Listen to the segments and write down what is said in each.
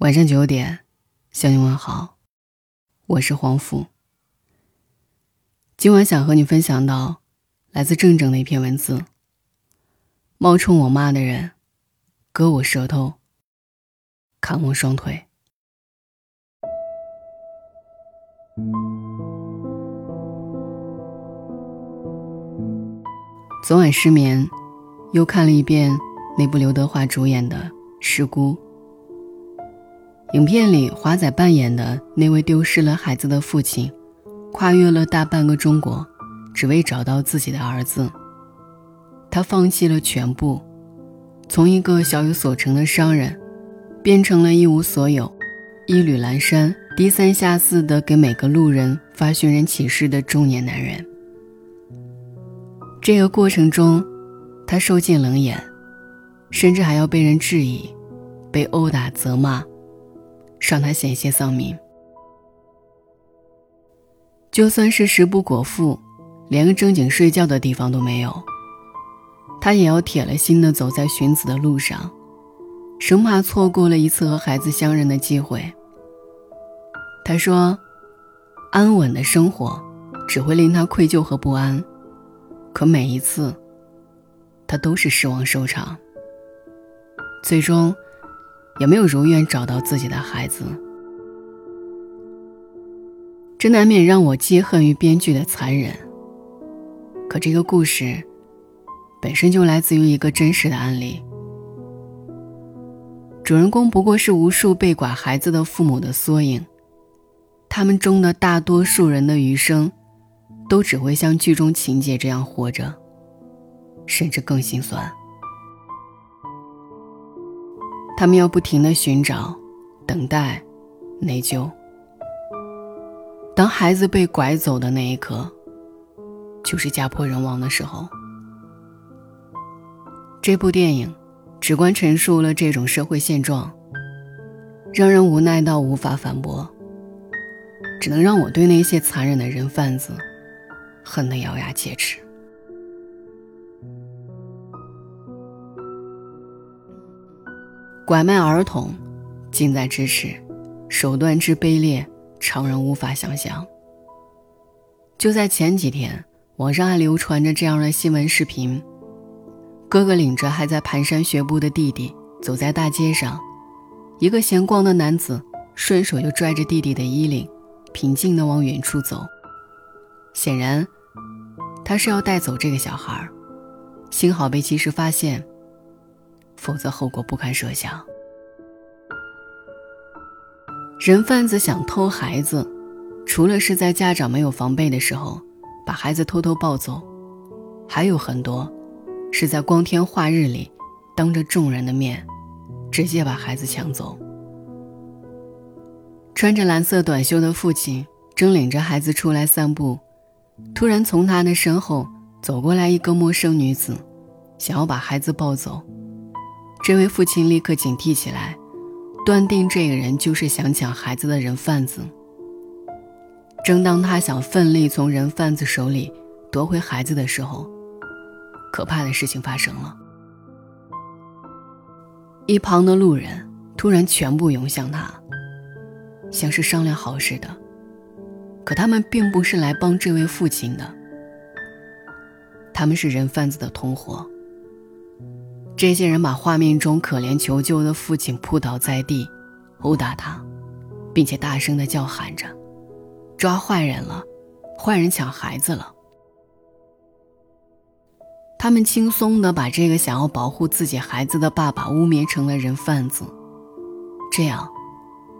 晚上九点，向你问好，我是黄甫。今晚想和你分享到来自正正的一篇文字。冒充我妈的人，割我舌头，砍我双腿。昨晚失眠，又看了一遍那部刘德华主演的《失孤》。影片里，华仔扮演的那位丢失了孩子的父亲，跨越了大半个中国，只为找到自己的儿子。他放弃了全部，从一个小有所成的商人，变成了一无所有、衣履阑珊、低三下四的给每个路人发寻人启事的中年男人。这个过程中，他受尽冷眼，甚至还要被人质疑，被殴打、责骂。让他险些丧命。就算是食不果腹，连个正经睡觉的地方都没有，他也要铁了心的走在寻子的路上，生怕错过了一次和孩子相认的机会。他说：“安稳的生活只会令他愧疚和不安，可每一次，他都是失望收场。最终。”也没有如愿找到自己的孩子，这难免让我记恨于编剧的残忍。可这个故事本身就来自于一个真实的案例，主人公不过是无数被拐孩子的父母的缩影，他们中的大多数人的余生，都只会像剧中情节这样活着，甚至更心酸。他们要不停的寻找、等待、内疚。当孩子被拐走的那一刻，就是家破人亡的时候。这部电影直观陈述了这种社会现状，让人无奈到无法反驳，只能让我对那些残忍的人贩子恨得咬牙切齿。拐卖儿童，近在咫尺，手段之卑劣，常人无法想象。就在前几天，网上还流传着这样的新闻视频：哥哥领着还在蹒跚学步的弟弟走在大街上，一个闲逛的男子顺手就拽着弟弟的衣领，平静地往远处走。显然，他是要带走这个小孩，幸好被及时发现。否则后果不堪设想。人贩子想偷孩子，除了是在家长没有防备的时候把孩子偷偷抱走，还有很多是在光天化日里，当着众人的面，直接把孩子抢走。穿着蓝色短袖的父亲正领着孩子出来散步，突然从他的身后走过来一个陌生女子，想要把孩子抱走。这位父亲立刻警惕起来，断定这个人就是想抢孩子的人贩子。正当他想奋力从人贩子手里夺回孩子的时候，可怕的事情发生了。一旁的路人突然全部涌向他，像是商量好似的。可他们并不是来帮这位父亲的，他们是人贩子的同伙。这些人把画面中可怜求救的父亲扑倒在地，殴打他，并且大声的叫喊着：“抓坏人了，坏人抢孩子了。”他们轻松的把这个想要保护自己孩子的爸爸污蔑成了人贩子，这样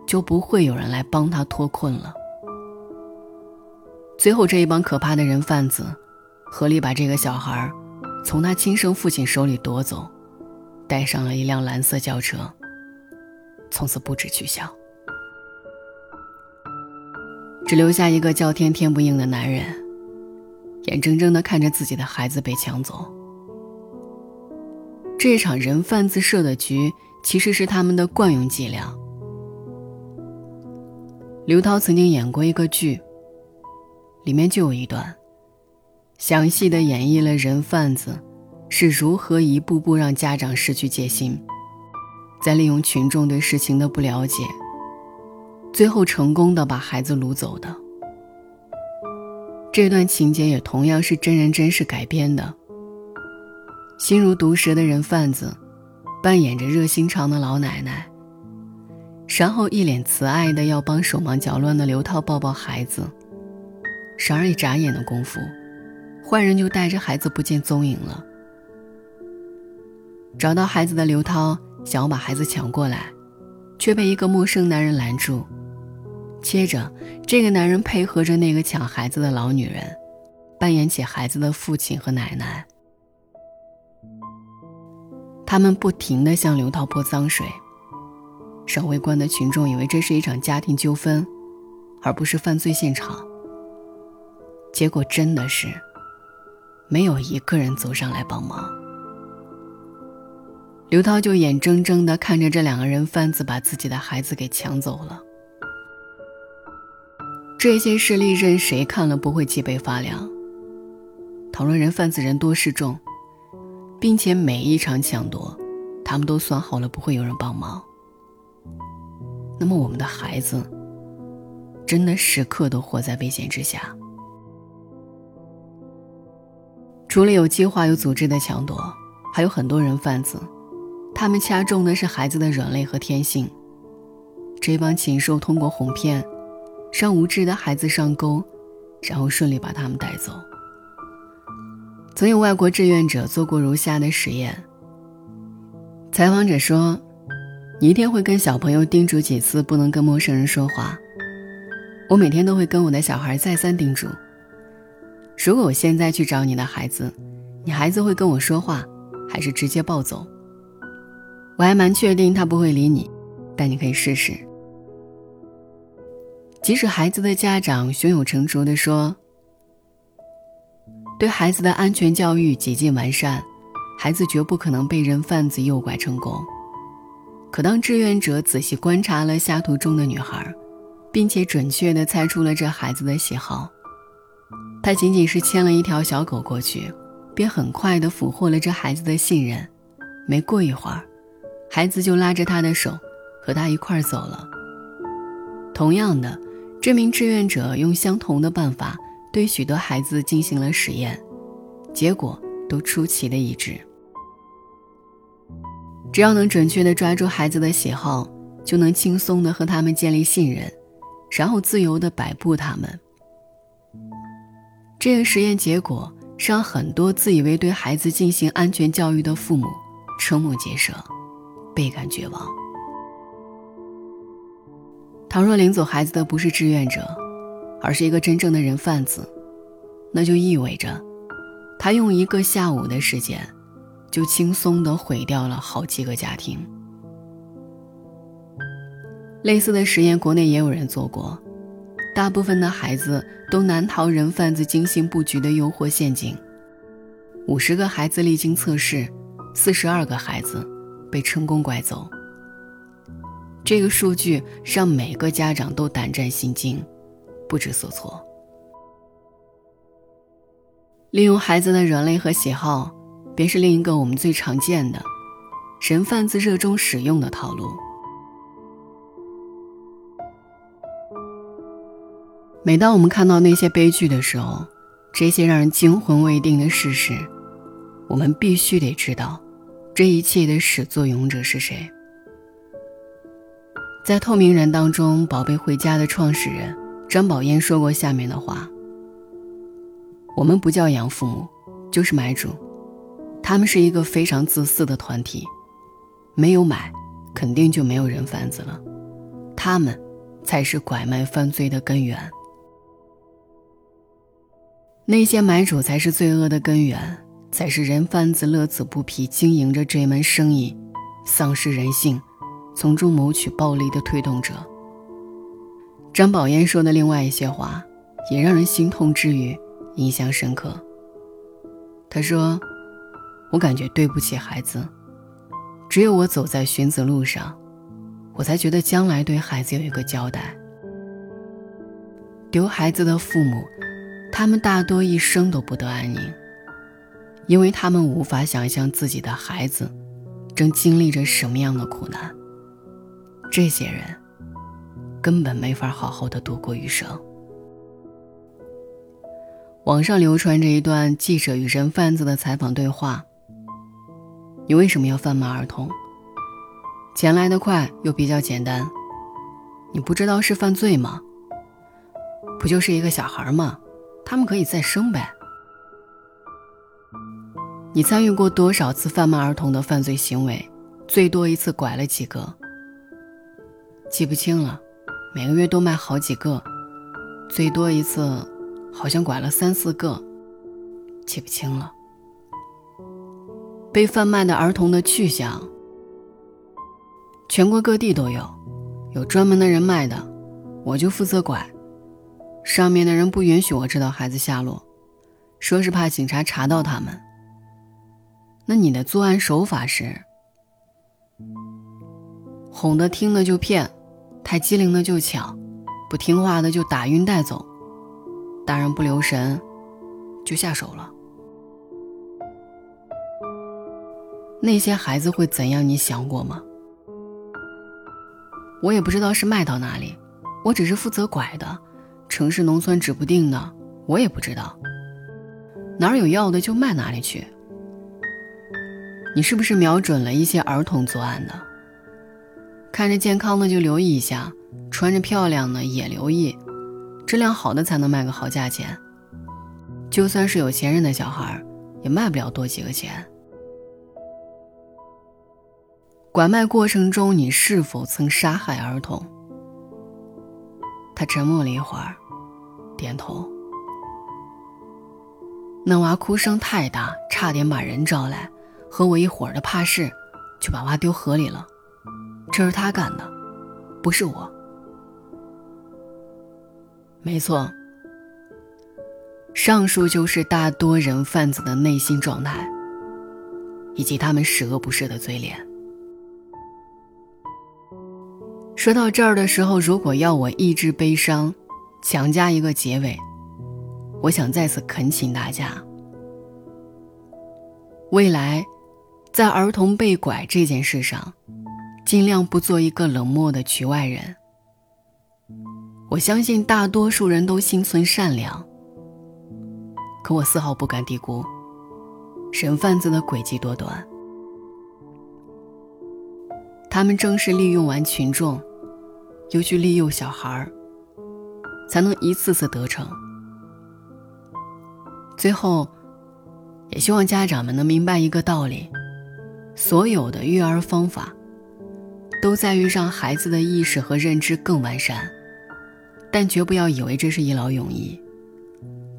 就不会有人来帮他脱困了。最后，这一帮可怕的人贩子合力把这个小孩从他亲生父亲手里夺走。带上了一辆蓝色轿车，从此不知去向，只留下一个叫天天不应的男人，眼睁睁的看着自己的孩子被抢走。这场人贩子设的局，其实是他们的惯用伎俩。刘涛曾经演过一个剧，里面就有一段，详细的演绎了人贩子。是如何一步步让家长失去戒心，再利用群众对事情的不了解，最后成功的把孩子掳走的。这段情节也同样是真人真事改编的。心如毒蛇的人贩子，扮演着热心肠的老奶奶，然后一脸慈爱的要帮手忙脚乱的刘涛抱抱孩子。然而一眨眼的功夫，坏人就带着孩子不见踪影了。找到孩子的刘涛想要把孩子抢过来，却被一个陌生男人拦住。接着，这个男人配合着那个抢孩子的老女人，扮演起孩子的父亲和奶奶。他们不停地向刘涛泼脏水，让围观的群众以为这是一场家庭纠纷，而不是犯罪现场。结果真的是，没有一个人走上来帮忙。刘涛就眼睁睁地看着这两个人贩子把自己的孩子给抢走了。这些事例任谁看了不会脊背发凉。讨论人贩子人多势众，并且每一场抢夺，他们都算好了不会有人帮忙。那么我们的孩子，真的时刻都活在危险之下。除了有计划、有组织的抢夺，还有很多人贩子，他们掐中的是孩子的软肋和天性。这帮禽兽通过哄骗。让无知的孩子上钩，然后顺利把他们带走。曾有外国志愿者做过如下的实验。采访者说：“你一天会跟小朋友叮嘱几次不能跟陌生人说话？”我每天都会跟我的小孩再三叮嘱：“如果我现在去找你的孩子，你孩子会跟我说话，还是直接抱走？”我还蛮确定他不会理你，但你可以试试。即使孩子的家长胸有成竹地说，对孩子的安全教育几近完善，孩子绝不可能被人贩子诱拐成功。可当志愿者仔细观察了下图中的女孩，并且准确地猜出了这孩子的喜好，他仅仅是牵了一条小狗过去，便很快地俘获了这孩子的信任。没过一会儿，孩子就拉着他的手，和他一块儿走了。同样的。这名志愿者用相同的办法对许多孩子进行了实验，结果都出奇的一致。只要能准确地抓住孩子的喜好，就能轻松地和他们建立信任，然后自由地摆布他们。这个实验结果让很多自以为对孩子进行安全教育的父母瞠目结舌，倍感绝望。倘若领走孩子的不是志愿者，而是一个真正的人贩子，那就意味着，他用一个下午的时间，就轻松地毁掉了好几个家庭。类似的实验，国内也有人做过，大部分的孩子都难逃人贩子精心布局的诱惑陷阱。五十个孩子历经测试，四十二个孩子被成功拐走。这个数据让每个家长都胆战心惊，不知所措。利用孩子的软肋和喜好，便是另一个我们最常见的人贩子热衷使用的套路。每当我们看到那些悲剧的时候，这些让人惊魂未定的事实，我们必须得知道，这一切的始作俑者是谁。在《透明人》当中，《宝贝回家》的创始人张宝燕说过下面的话：“我们不叫养父母，就是买主。他们是一个非常自私的团体，没有买，肯定就没有人贩子了。他们才是拐卖犯罪的根源。那些买主才是罪恶的根源，才是人贩子乐此不疲经营着这门生意，丧失人性。”从中谋取暴利的推动者。张宝嫣说的另外一些话，也让人心痛之余，印象深刻。他说：“我感觉对不起孩子，只有我走在寻子路上，我才觉得将来对孩子有一个交代。丢孩子的父母，他们大多一生都不得安宁，因为他们无法想象自己的孩子。”正经历着什么样的苦难。这些人根本没法好好的度过余生。网上流传着一段记者与人贩子的采访对话：“你为什么要贩卖儿童？钱来得快又比较简单，你不知道是犯罪吗？不就是一个小孩吗？他们可以再生呗。你参与过多少次贩卖儿童的犯罪行为？最多一次拐了几个？记不清了，每个月都卖好几个，最多一次。”好像拐了三四个，记不清了。被贩卖的儿童的去向，全国各地都有，有专门的人卖的，我就负责拐。上面的人不允许我知道孩子下落，说是怕警察查到他们。那你的作案手法是，哄得听的就骗，太机灵的就抢，不听话的就打晕带走。大人不留神，就下手了。那些孩子会怎样？你想过吗？我也不知道是卖到哪里，我只是负责拐的。城市农村指不定呢，我也不知道。哪儿有要的就卖哪里去。你是不是瞄准了一些儿童作案的？看着健康的就留意一下，穿着漂亮的也留意。质量好的才能卖个好价钱，就算是有钱人的小孩，也卖不了多几个钱。拐卖过程中，你是否曾杀害儿童？他沉默了一会儿，点头。那娃哭声太大，差点把人招来，和我一伙的怕事，就把娃丢河里了。这是他干的，不是我。没错，上述就是大多人贩子的内心状态，以及他们十恶不赦的嘴脸。说到这儿的时候，如果要我抑制悲伤，强加一个结尾，我想再次恳请大家：未来，在儿童被拐这件事上，尽量不做一个冷漠的局外人。我相信大多数人都心存善良，可我丝毫不敢低估神贩子的诡计多端。他们正是利用完群众，又去利诱小孩儿，才能一次次得逞。最后，也希望家长们能明白一个道理：所有的育儿方法，都在于让孩子的意识和认知更完善。但绝不要以为这是一劳永逸，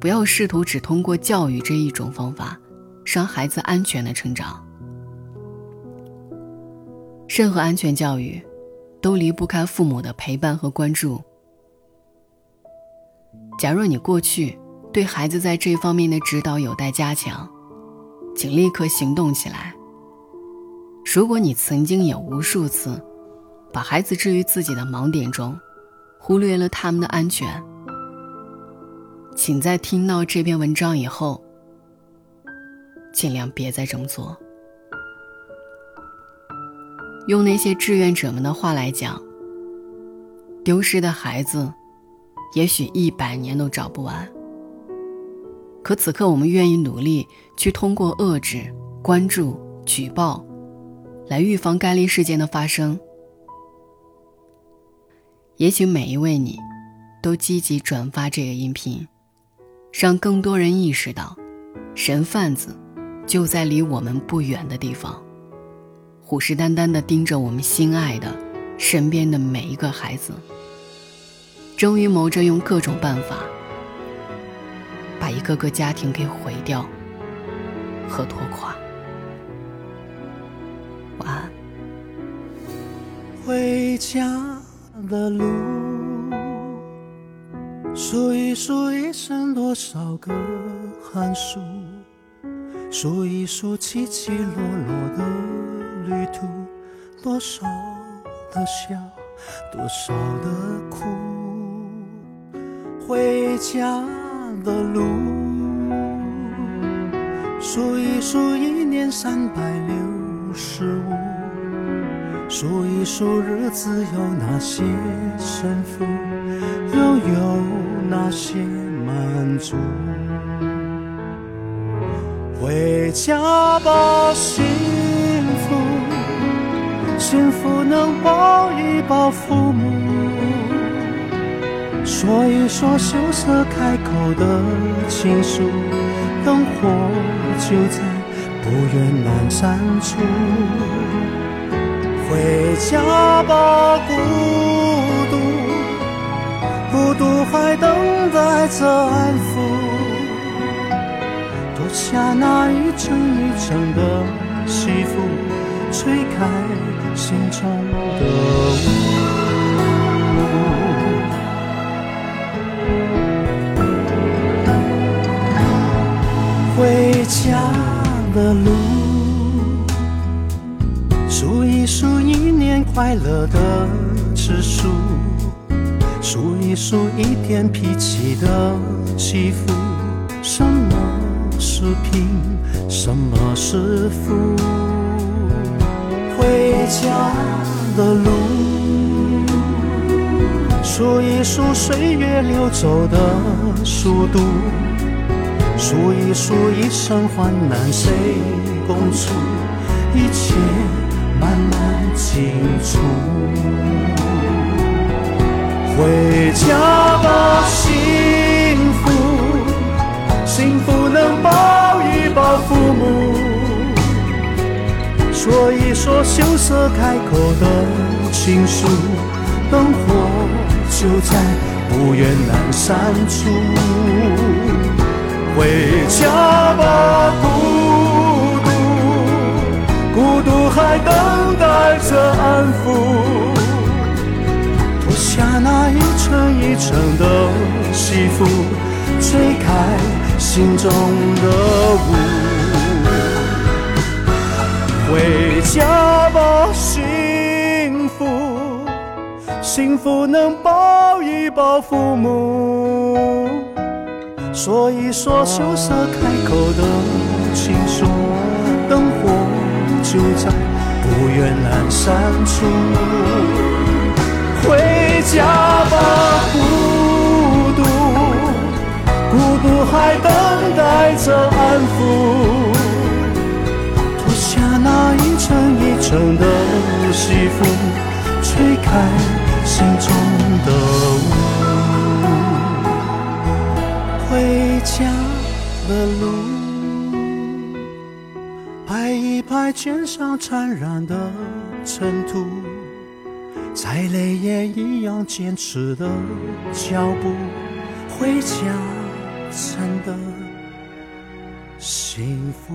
不要试图只通过教育这一种方法，让孩子安全的成长。任何安全教育，都离不开父母的陪伴和关注。假若你过去对孩子在这方面的指导有待加强，请立刻行动起来。如果你曾经也无数次，把孩子置于自己的盲点中。忽略了他们的安全，请在听到这篇文章以后，尽量别再这么做。用那些志愿者们的话来讲，丢失的孩子，也许一百年都找不完。可此刻，我们愿意努力去通过遏制、关注、举报，来预防该类事件的发生。也请每一位你，都积极转发这个音频，让更多人意识到，神贩子就在离我们不远的地方，虎视眈眈地盯着我们心爱的、身边的每一个孩子，终于谋着用各种办法，把一个个家庭给毁掉和拖垮。回家。的路，数一数一生多少个寒暑，数一数起起落落的旅途，多少的笑，多少的苦。回家的路，数一数一年三百六十五。数一数日子有哪些胜负，又有哪些满足？回家吧，幸福，幸福能抱一抱父母，说一说羞涩开口的情书，灯火就在不远阑珊处。回家吧，孤独，孤独还等待着安抚。脱下那一层一层的西服，吹开心中的雾。回家的路，数一数一年快乐的次数，数一数一天脾气的起伏，什么？是贫，什么是富？回家的路，数一数岁月流走的速度，数一数一生患难谁共处，一切慢慢清楚。回家吧，幸福。幸福能抱一抱父母，说一说羞涩开口的情书，灯火就在不远阑珊处。回家吧，不，还等待着安抚，脱下那一层一层的西服，吹开。心中的雾，回家吧，幸福，幸福能抱一抱父母，说一说羞涩开口的情愫，就在不远阑珊处，回家吧，孤独。孤独还等待着安抚，脱下那一层一层的西服，吹开心中的雾。回家的路，肩上沾染的尘土，再累也一样坚持的脚步，回家。真的幸福。